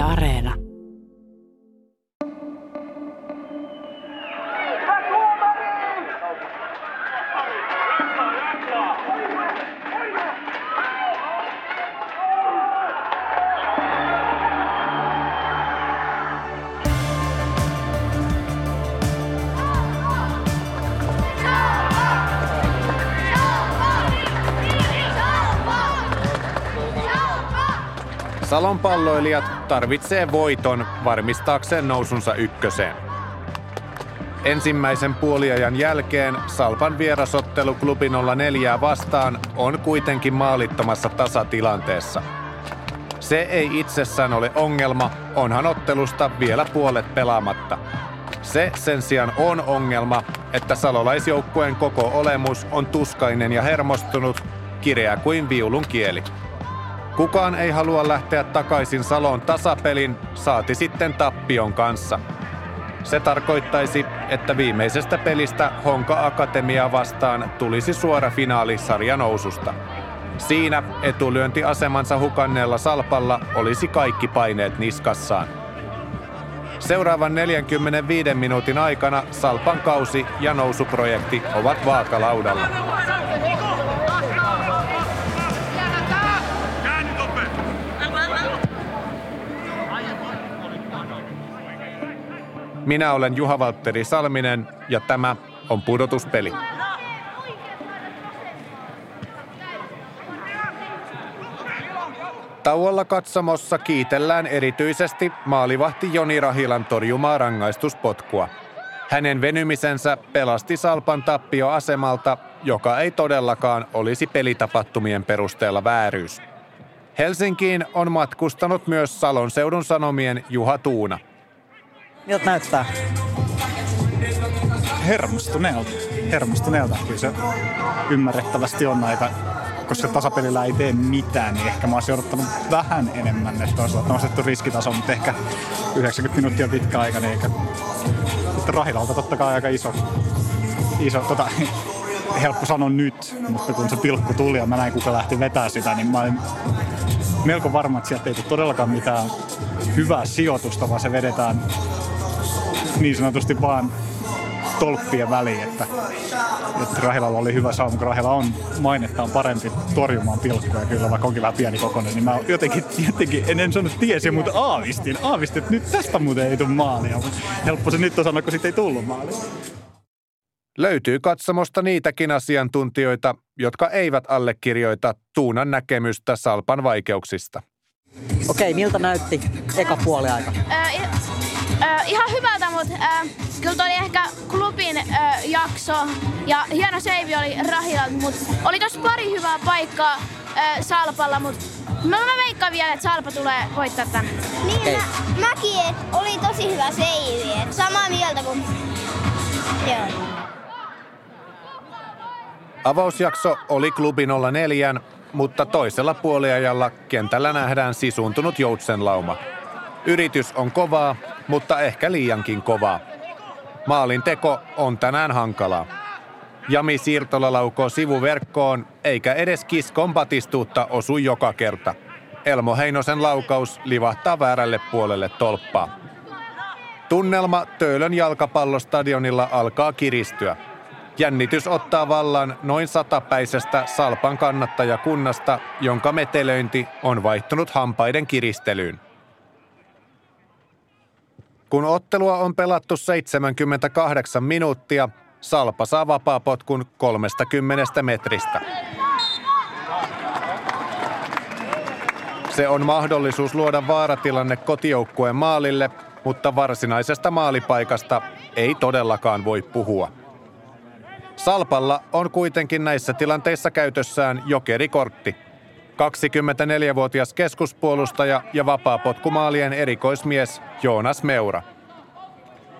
Areena. Salon palloilijat tarvitsee voiton varmistaakseen nousunsa ykköseen. Ensimmäisen puoliajan jälkeen Salpan vierasottelu klubi 04 vastaan on kuitenkin maalittomassa tasatilanteessa. Se ei itsessään ole ongelma, onhan ottelusta vielä puolet pelaamatta. Se sen sijaan on ongelma, että salolaisjoukkueen koko olemus on tuskainen ja hermostunut, kireä kuin viulun kieli. Kukaan ei halua lähteä takaisin Salon tasapelin, saati sitten tappion kanssa. Se tarkoittaisi, että viimeisestä pelistä Honka Akatemia vastaan tulisi suora finaali sarjanoususta. Siinä etulyöntiasemansa hukanneella Salpalla olisi kaikki paineet niskassaan. Seuraavan 45 minuutin aikana Salpan kausi ja nousuprojekti ovat vaakalaudalla. Minä olen Juha Valtteri Salminen ja tämä on pudotuspeli. Tauolla katsomossa kiitellään erityisesti maalivahti Joni Rahilan torjumaa rangaistuspotkua. Hänen venymisensä pelasti Salpan tappioasemalta, joka ei todellakaan olisi pelitapahtumien perusteella vääryys. Helsinkiin on matkustanut myös Salon seudun sanomien Juha Tuuna – Miltä näyttää? Hermostuneelta. Hermostuneelta. Kyllä se ymmärrettävästi on näitä koska tasapelillä ei tee mitään, niin ehkä mä olisin odottanut vähän enemmän, että olisi nostettu riskitaso, mutta ehkä 90 minuuttia pitkä aika, niin ehkä Rahilalta totta kai aika iso, iso tota, helppo sanoa nyt, mutta kun se pilkku tuli ja mä näin kuka lähti vetää sitä, niin mä olin melko varma, että sieltä ei tule todellakaan mitään hyvää sijoitusta, vaan se vedetään niin sanotusti vaan tolppien väliin, että, että Rahilalla oli hyvä sauma, kun Rahila on mainettaan parempi torjumaan pilkkuja kyllä, vaikka onkin vähän pieni kokoinen, niin mä jotenkin, jotenkin en, en sanonut tiesi, mutta aavistin, aavistin, että nyt tästä muuten ei tule maalia. Helppo se nyt on sanoa, kun sitten ei tullut maalia. Löytyy katsomosta niitäkin asiantuntijoita, jotka eivät allekirjoita Tuunan näkemystä Salpan vaikeuksista. Okei, miltä näytti eka puoliaika? Äh, Äh, ihan hyvältä, mutta äh, kyllä toi oli ehkä klubin äh, jakso ja hieno seivi oli Rahilalta, mutta oli tossa pari hyvää paikkaa äh, Salpalla, mutta mä, mä veikkaan vielä, että Salpa tulee voittaa tän. Niin okay. mä, mäkin, että oli tosi hyvä seivi, että samaa mieltä kuin... Joo. Avausjakso oli klubi 04, mutta toisella puoliajalla kentällä nähdään sisuntunut joutsenlauma. Yritys on kovaa, mutta ehkä liiankin kovaa. Maalin teko on tänään hankalaa. Jami Siirtola laukoo sivuverkkoon, eikä edes kiskon batistuutta osu joka kerta. Elmo Heinosen laukaus livahtaa väärälle puolelle tolppaa. Tunnelma Töölön jalkapallostadionilla alkaa kiristyä. Jännitys ottaa vallan noin satapäisestä Salpan kannattajakunnasta, jonka metelöinti on vaihtunut hampaiden kiristelyyn. Kun ottelua on pelattu 78 minuuttia, Salpa saa vapaapotkun 30 metristä. Se on mahdollisuus luoda vaaratilanne kotijoukkueen maalille, mutta varsinaisesta maalipaikasta ei todellakaan voi puhua. Salpalla on kuitenkin näissä tilanteissa käytössään jokerikortti – 24-vuotias keskuspuolustaja ja vapaapotkumaalien erikoismies Joonas Meura.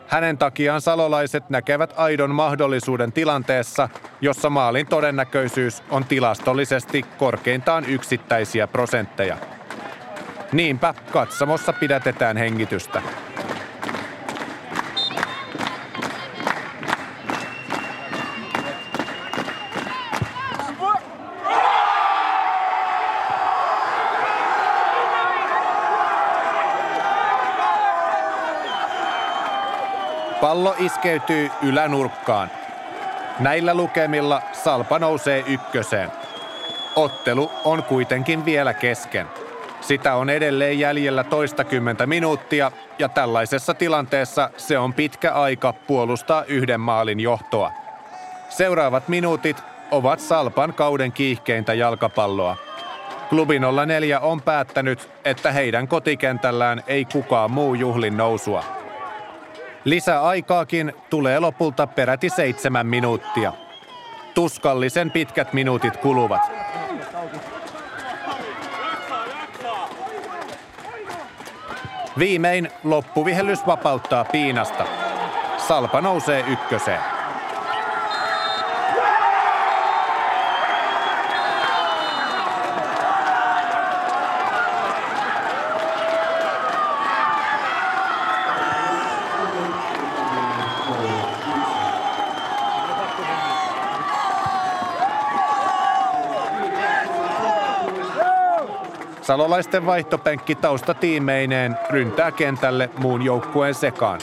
Hänen takiaan salolaiset näkevät aidon mahdollisuuden tilanteessa, jossa maalin todennäköisyys on tilastollisesti korkeintaan yksittäisiä prosentteja. Niinpä katsomossa pidätetään hengitystä. Iskeytyy ylänurkkaan. Näillä lukemilla Salpa nousee ykköseen. Ottelu on kuitenkin vielä kesken. Sitä on edelleen jäljellä toistakymmentä minuuttia ja tällaisessa tilanteessa se on pitkä aika puolustaa yhden maalin johtoa. Seuraavat minuutit ovat Salpan kauden kiihkeintä jalkapalloa. Klubi 04 on päättänyt, että heidän kotikentällään ei kukaan muu juhlin nousua. Lisäaikaakin tulee lopulta peräti seitsemän minuuttia. Tuskallisen pitkät minuutit kuluvat. Viimein loppuvihellys vapauttaa piinasta. Salpa nousee ykköseen. Salolaisten vaihtopenkki taustatiimeineen ryntää kentälle muun joukkueen sekaan.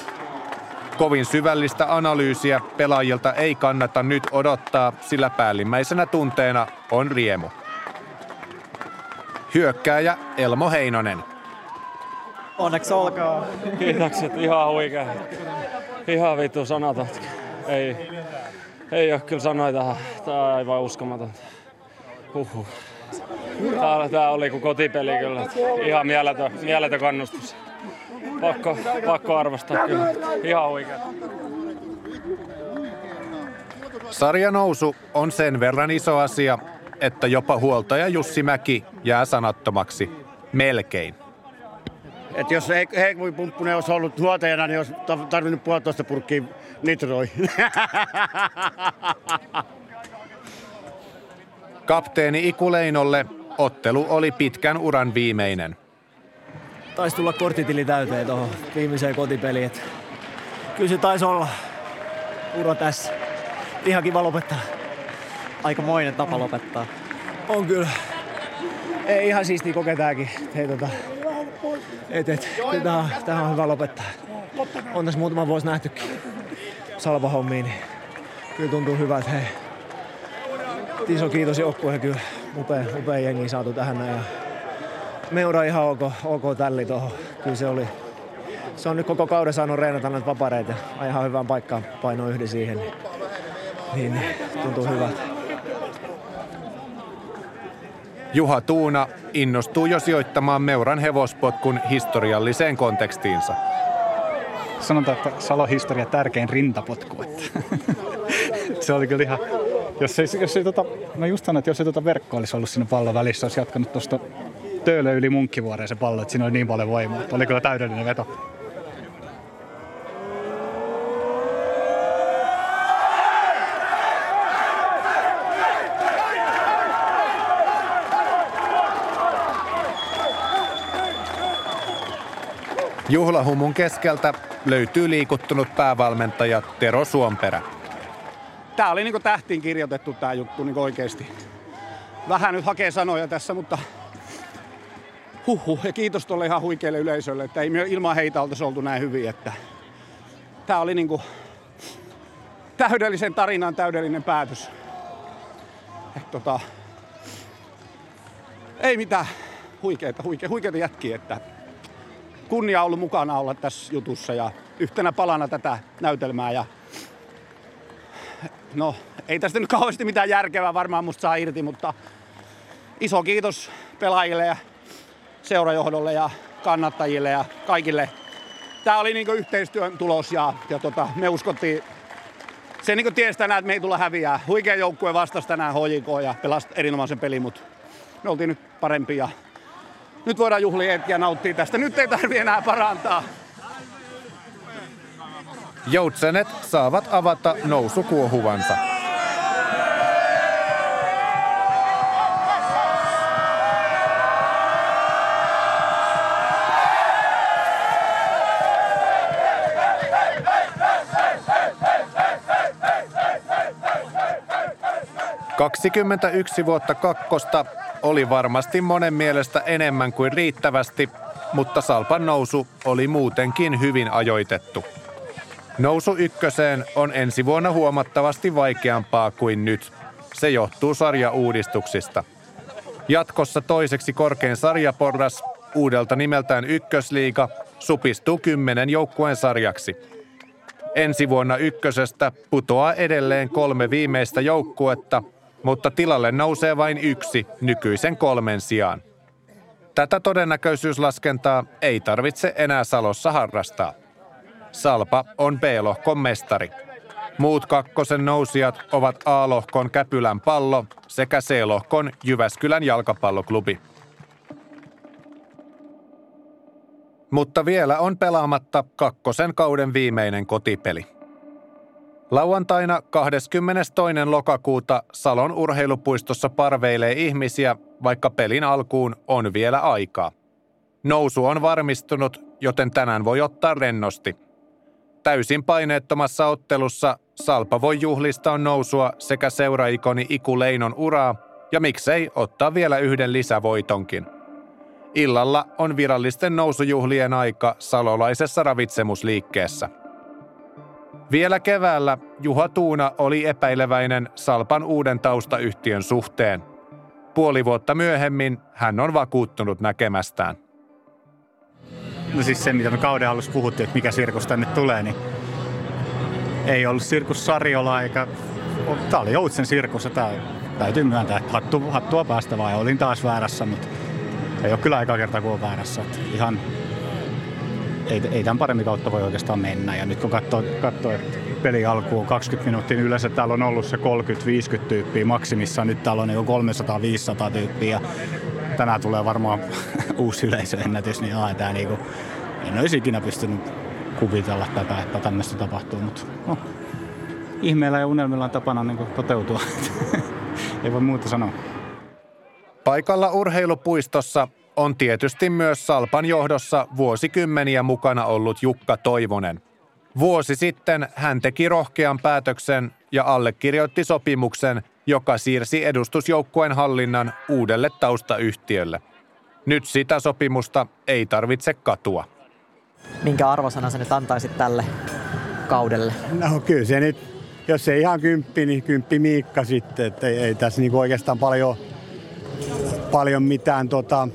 Kovin syvällistä analyysiä pelaajilta ei kannata nyt odottaa, sillä päällimmäisenä tunteena on riemu. Hyökkääjä Elmo Heinonen. Onneksi olkaa. Kiitokset, ihan huikea. Ihan vittu sanatot. Ei, ei ole kyllä sanoja tähän. Tää on aivan uskomatonta. Huhhuh. Tää, tää oli kuin kotipeli kyllä. Ihan mieletön, mieletön kannustus. Pakko, pakko arvostaa kyllä. Ihan huikea. Sarjanousu on sen verran iso asia, että jopa huoltaja Jussi Mäki jää sanattomaksi. Melkein. Et jos Heikvi Pumppunen olisi ollut huoltajana, niin olisi tarvinnut puolitoista purkkiä nitroi. Kapteeni Ikuleinolle ottelu oli pitkän uran viimeinen. Taisi tulla korttitili täyteen tuohon viimeiseen kotipeliin. Kyllä se taisi olla ura tässä. Ihan kiva lopettaa. Aikamoinen tapa lopettaa. On kyllä. Ei ihan siistiä kokea tääkin. Hei, tota, et, et, tää on, tää on hyvä lopettaa. On tässä muutama vuosi nähtykin salvahommiin, niin kyllä tuntuu hyvältä. Hei. Iso kiitos joukkueen kyllä. Upea, upea jengi saatu tähän näin. Ja Meura ihan ok, ok tälli tuohon. Kyllä se oli. Se on nyt koko kauden saanut reenata näitä vapareita. ja Ihan hyvään paikkaan paino yhden siihen. Niin, niin, tuntuu hyvältä. Juha Tuuna innostuu jo sijoittamaan Meuran hevospotkun historialliseen kontekstiinsa. Sanotaan, että Salon historia tärkein rintapotku. Että. se oli kyllä ihan... Jos ei, jos ei tota, mä just sanon, että jos ei tota verkko olisi ollut siinä pallon välissä, olisi jatkanut tuosta Töölö yli Munkkivuoreen se pallo, että siinä oli niin paljon voimaa. Oli kyllä täydellinen veto. Juhlahumun keskeltä löytyy liikuttunut päävalmentaja Tero Suomperä. Tää oli niinku tähtiin kirjoitettu tää juttu niinku oikeesti. Vähän nyt hakee sanoja tässä, mutta huhhuh. Ja kiitos tuolle ihan huikealle yleisölle, että ei ilman heitä oltaisi oltu näin hyvin. Että tää oli niinku täydellisen tarinan täydellinen päätös. Et tota, ei mitään huikeita, huike, huikeita jätkiä, että kunnia ollut mukana olla tässä jutussa ja yhtenä palana tätä näytelmää. Ja no, ei tästä nyt kauheasti mitään järkevää varmaan musta saa irti, mutta iso kiitos pelaajille ja seurajohdolle ja kannattajille ja kaikille. Tämä oli niinku yhteistyön tulos ja, ja tota, me uskottiin, se niinku tiesi tänään, että me ei tulla häviää. Huikea joukkue vastasi tänään HJK ja pelasi erinomaisen pelin, mutta me oltiin nyt parempi ja nyt voidaan juhlia ja nauttia tästä. Nyt ei tarvi enää parantaa. Joutsenet saavat avata nousukuohuvansa. Kaksikymmentäyksi vuotta kakkosta oli varmasti monen mielestä enemmän kuin riittävästi, mutta Salpan nousu oli muutenkin hyvin ajoitettu. Nousu ykköseen on ensi vuonna huomattavasti vaikeampaa kuin nyt. Se johtuu sarjauudistuksista. Jatkossa toiseksi korkein sarjaporras, uudelta nimeltään Ykkösliiga, supistuu kymmenen joukkueen sarjaksi. Ensi vuonna ykkösestä putoaa edelleen kolme viimeistä joukkuetta, mutta tilalle nousee vain yksi nykyisen kolmen sijaan. Tätä todennäköisyyslaskentaa ei tarvitse enää Salossa harrastaa. Salpa on B-lohkon mestari. Muut kakkosen nousijat ovat A-lohkon Käpylän pallo sekä C-lohkon Jyväskylän jalkapalloklubi. Mutta vielä on pelaamatta kakkosen kauden viimeinen kotipeli. Lauantaina 22. lokakuuta Salon urheilupuistossa parveilee ihmisiä, vaikka pelin alkuun on vielä aikaa. Nousu on varmistunut, joten tänään voi ottaa rennosti. Täysin paineettomassa ottelussa Salpa voi juhlistaa nousua sekä seuraikoni Iku Leinon uraa ja miksei ottaa vielä yhden lisävoitonkin – Illalla on virallisten nousujuhlien aika salolaisessa ravitsemusliikkeessä. Vielä keväällä Juha Tuuna oli epäileväinen Salpan uuden taustayhtiön suhteen. Puoli vuotta myöhemmin hän on vakuuttunut näkemästään. No siis se, mitä me kauden alussa puhuttiin, että mikä sirkus tänne tulee, niin ei ollut sirkus Sarjola eikä... Tämä oli Joutsen sirkus ja tämä täytyy myöntää, että hattu, hattua päästä vai olin taas väärässä, mutta ei ole kyllä aika kertaa, kun on väärässä. Että ihan ei, ei tämän paremmin kautta voi oikeastaan mennä. Ja nyt kun katsoo, katsoo peli alkuun 20 minuuttia, niin yleensä täällä on ollut se 30-50 tyyppiä maksimissaan. Nyt täällä on jo 300-500 tyyppiä. Tänään tulee varmaan uusi yleisöennätys, niin aah, tämä niinku, en olisi ikinä pystynyt kuvitella tätä, että tämmöistä tapahtuu, mutta no, ihmeellä ja unelmilla on tapana niin toteutua. Ei voi muuta sanoa. Paikalla urheilupuistossa on tietysti myös Salpan johdossa vuosikymmeniä mukana ollut Jukka Toivonen. Vuosi sitten hän teki rohkean päätöksen ja allekirjoitti sopimuksen, joka siirsi edustusjoukkueen hallinnan uudelle taustayhtiölle. Nyt sitä sopimusta ei tarvitse katua. Minkä arvosana sä nyt antaisit tälle kaudelle? No kyllä se nyt, jos ei ihan kymppi, niin kymppi Miikka sitten. Että ei, ei tässä niinku oikeastaan paljon paljon mitään tota,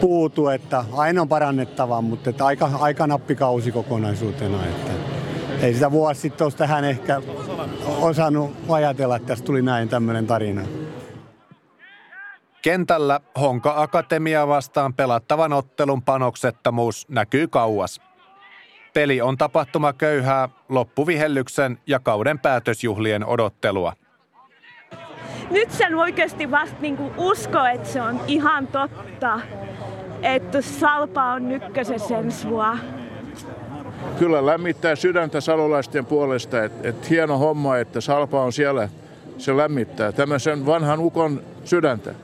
puutu, että aina on parannettavaa, mutta että aika, aika nappikausi kokonaisuutena. Että ei sitä vuosi sitten olisi tähän ehkä osannut ajatella, että tästä tuli näin tämmöinen tarina. Kentällä Honka Akatemia vastaan pelattavan ottelun panoksettomuus näkyy kauas. Peli on tapahtuma köyhää, loppuvihellyksen ja kauden päätösjuhlien odottelua nyt sen oikeasti vasta niinku usko, että se on ihan totta, että Salpa on ykkösessä ensi Kyllä lämmittää sydäntä salolaisten puolesta, että et hieno homma, että Salpa on siellä. Se lämmittää sen vanhan ukon sydäntä.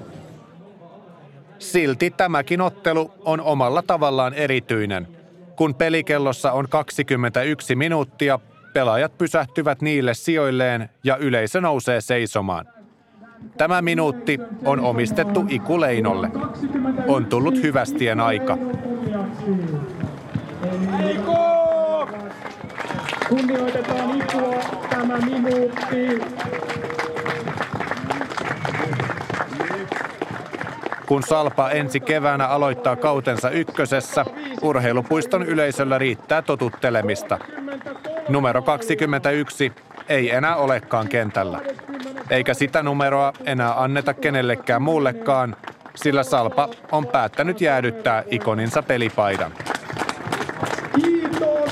Silti tämäkin ottelu on omalla tavallaan erityinen. Kun pelikellossa on 21 minuuttia, pelaajat pysähtyvät niille sijoilleen ja yleisö nousee seisomaan. Tämä minuutti on omistettu Iku Leinolle. On tullut hyvästien aika. Kunnioitetaan Ikua tämä minuutti. Kun Salpa ensi keväänä aloittaa kautensa ykkösessä, urheilupuiston yleisöllä riittää totuttelemista. Numero 21 ei enää olekaan kentällä eikä sitä numeroa enää anneta kenellekään muullekaan, sillä Salpa on päättänyt jäädyttää ikoninsa pelipaidan. Kiitos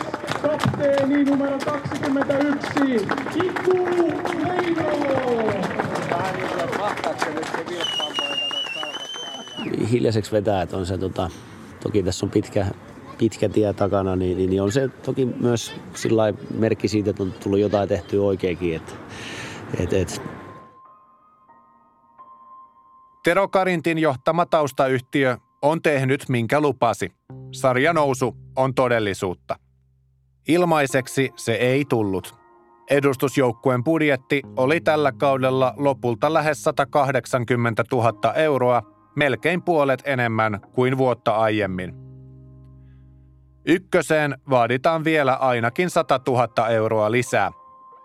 numero 21, Iku Leino! Hiljaiseksi vetää, että on se tota, toki tässä on pitkä, pitkä tie takana, niin, niin, niin on se toki myös merkki siitä, että on tullut jotain tehtyä oikeinkin. Että, et, et, Tero Karintin johtama taustayhtiö on tehnyt minkä lupasi. Sarjanousu on todellisuutta. Ilmaiseksi se ei tullut. Edustusjoukkueen budjetti oli tällä kaudella lopulta lähes 180 000 euroa, melkein puolet enemmän kuin vuotta aiemmin. Ykköseen vaaditaan vielä ainakin 100 000 euroa lisää.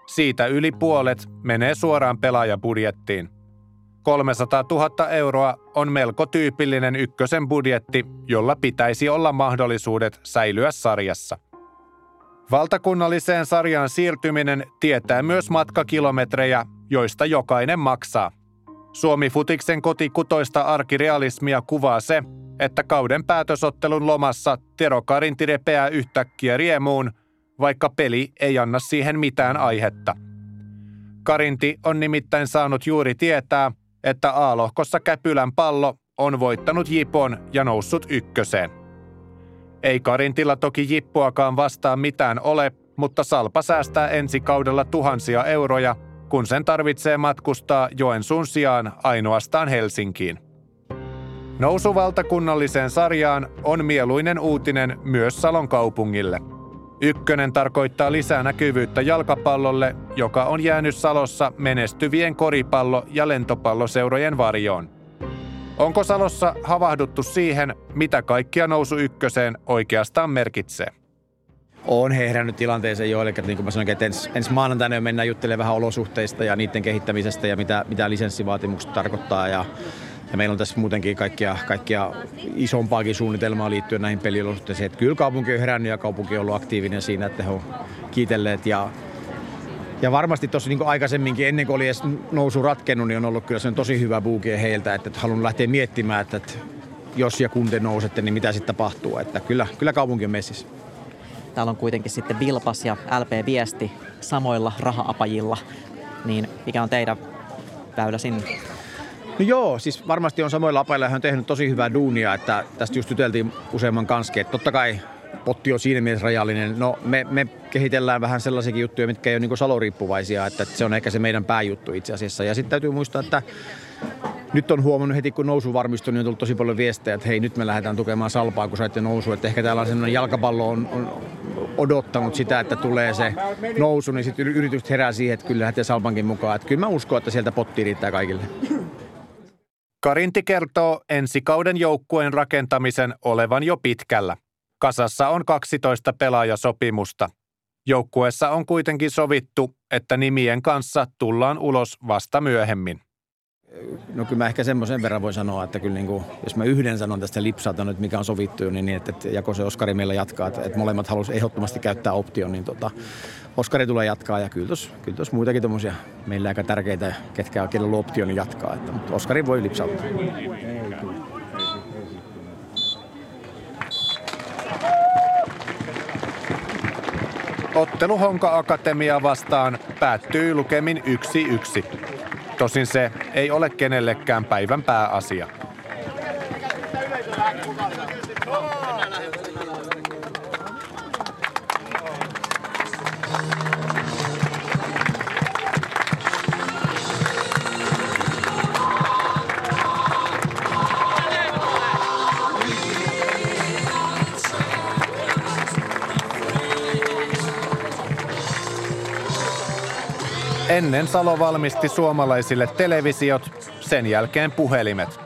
Siitä yli puolet menee suoraan pelaajabudjettiin. 300 000 euroa on melko tyypillinen ykkösen budjetti, jolla pitäisi olla mahdollisuudet säilyä sarjassa. Valtakunnalliseen sarjaan siirtyminen tietää myös matkakilometrejä, joista jokainen maksaa. Suomi Futiksen kotikutoista arkirealismia kuvaa se, että kauden päätösottelun lomassa Tero Karinti repeää yhtäkkiä riemuun, vaikka peli ei anna siihen mitään aihetta. Karinti on nimittäin saanut juuri tietää, että A-lohkossa Käpylän pallo on voittanut Jipon ja noussut ykköseen. Ei Karintilla toki Jippoakaan vastaan mitään ole, mutta Salpa säästää ensi kaudella tuhansia euroja, kun sen tarvitsee matkustaa Joensuun sijaan ainoastaan Helsinkiin. Nousu valtakunnalliseen sarjaan on mieluinen uutinen myös Salon kaupungille. Ykkönen tarkoittaa lisää näkyvyyttä jalkapallolle, joka on jäänyt Salossa menestyvien koripallo- ja lentopalloseurojen varjoon. Onko Salossa havahduttu siihen, mitä kaikkia nousu ykköseen oikeastaan merkitsee? on herännyt tilanteeseen jo, eli niin kuin mä sanoin, että ensi, ensi maanantaina jo mennään juttelemaan vähän olosuhteista ja niiden kehittämisestä ja mitä, mitä lisenssivaatimukset tarkoittaa ja ja meillä on tässä muutenkin kaikkia, kaikkia isompaakin suunnitelmaa liittyen näihin peliolosuhteisiin. Että kyllä kaupunki on herännyt ja kaupunki on ollut aktiivinen siinä, että he on kiitelleet. Ja, ja varmasti tuossa niin aikaisemminkin, ennen kuin oli edes nousu ratkennut, niin on ollut kyllä sen tosi hyvä buuki heiltä, että, että haluan lähteä miettimään, että, että jos ja kun te nousette, niin mitä sitten tapahtuu. Että kyllä, kyllä kaupunki on messissä. Täällä on kuitenkin sitten Vilpas ja LP Viesti samoilla rahaapajilla. Niin mikä on teidän väylä sinne? No joo, siis varmasti on samoilla apailla hän on tehnyt tosi hyvää duunia, että tästä just juteltiin useamman kanssa, että totta kai potti on siinä mielessä rajallinen. No me, me kehitellään vähän sellaisiakin juttuja, mitkä ei ole niin saloriippuvaisia, että se on ehkä se meidän pääjuttu itse asiassa. Ja sitten täytyy muistaa, että nyt on huomannut heti, kun nousu varmistui, niin on tullut tosi paljon viestejä, että hei, nyt me lähdetään tukemaan salpaa, kun saitte nousu. Että ehkä täällä on jalkapallo on, on odottanut sitä, että tulee se nousu, niin sitten yritykset herää siihen, että kyllä lähtee salpankin mukaan. Että kyllä mä uskon, että sieltä potti riittää kaikille. Karinti kertoo ensikauden joukkueen rakentamisen olevan jo pitkällä. Kasassa on 12 pelaajasopimusta. Joukkueessa on kuitenkin sovittu, että nimien kanssa tullaan ulos vasta myöhemmin. No kyllä mä ehkä semmoisen verran voi sanoa, että kyllä niin kuin, jos mä yhden sanon tästä lipsata nyt, mikä on sovittu, niin, niin että, että jako se Oskari meillä jatkaa, että, että molemmat halusivat ehdottomasti käyttää option, niin tota, Oskari tulee jatkaa ja kyllä tuossa kyllä tos muitakin tommosia meillä aika tärkeitä, ketkä on kello optio, niin jatkaa, että, mutta Oskari voi lipsauttaa. Ottelu Honka Akatemia vastaan päättyy lukemin 1-1. Tosin se ei ole kenellekään päivän pääasia. Ennen Salo valmisti suomalaisille televisiot, sen jälkeen puhelimet.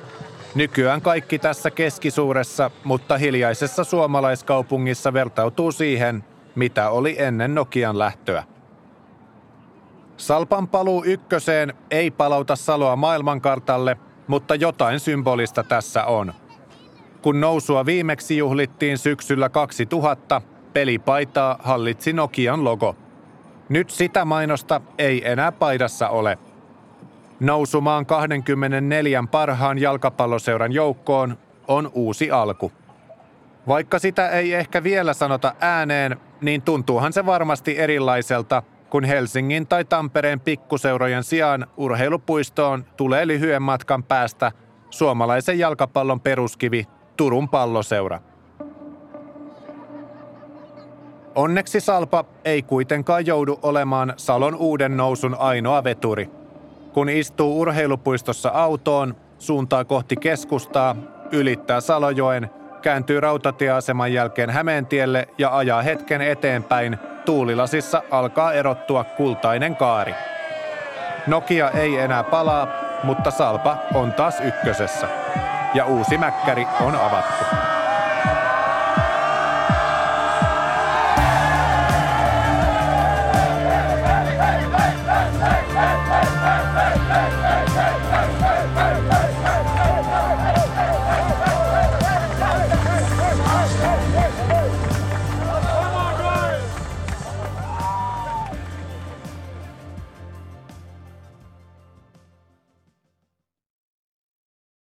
Nykyään kaikki tässä keskisuuressa, mutta hiljaisessa suomalaiskaupungissa vertautuu siihen, mitä oli ennen Nokian lähtöä. Salpan paluu ykköseen ei palauta Saloa maailmankartalle, mutta jotain symbolista tässä on. Kun nousua viimeksi juhlittiin syksyllä 2000, pelipaitaa hallitsi Nokian logo – nyt sitä mainosta ei enää paidassa ole. Nousumaan 24 parhaan jalkapalloseuran joukkoon on uusi alku. Vaikka sitä ei ehkä vielä sanota ääneen, niin tuntuuhan se varmasti erilaiselta, kun Helsingin tai Tampereen pikkuseurojen sijaan urheilupuistoon tulee lyhyen matkan päästä suomalaisen jalkapallon peruskivi Turun palloseura. Onneksi Salpa ei kuitenkaan joudu olemaan Salon uuden nousun ainoa veturi. Kun istuu urheilupuistossa autoon, suuntaa kohti keskustaa, ylittää Salojoen, kääntyy rautatieaseman jälkeen Hämeentielle ja ajaa hetken eteenpäin, tuulilasissa alkaa erottua kultainen kaari. Nokia ei enää palaa, mutta Salpa on taas ykkösessä. Ja uusi mäkkäri on avattu.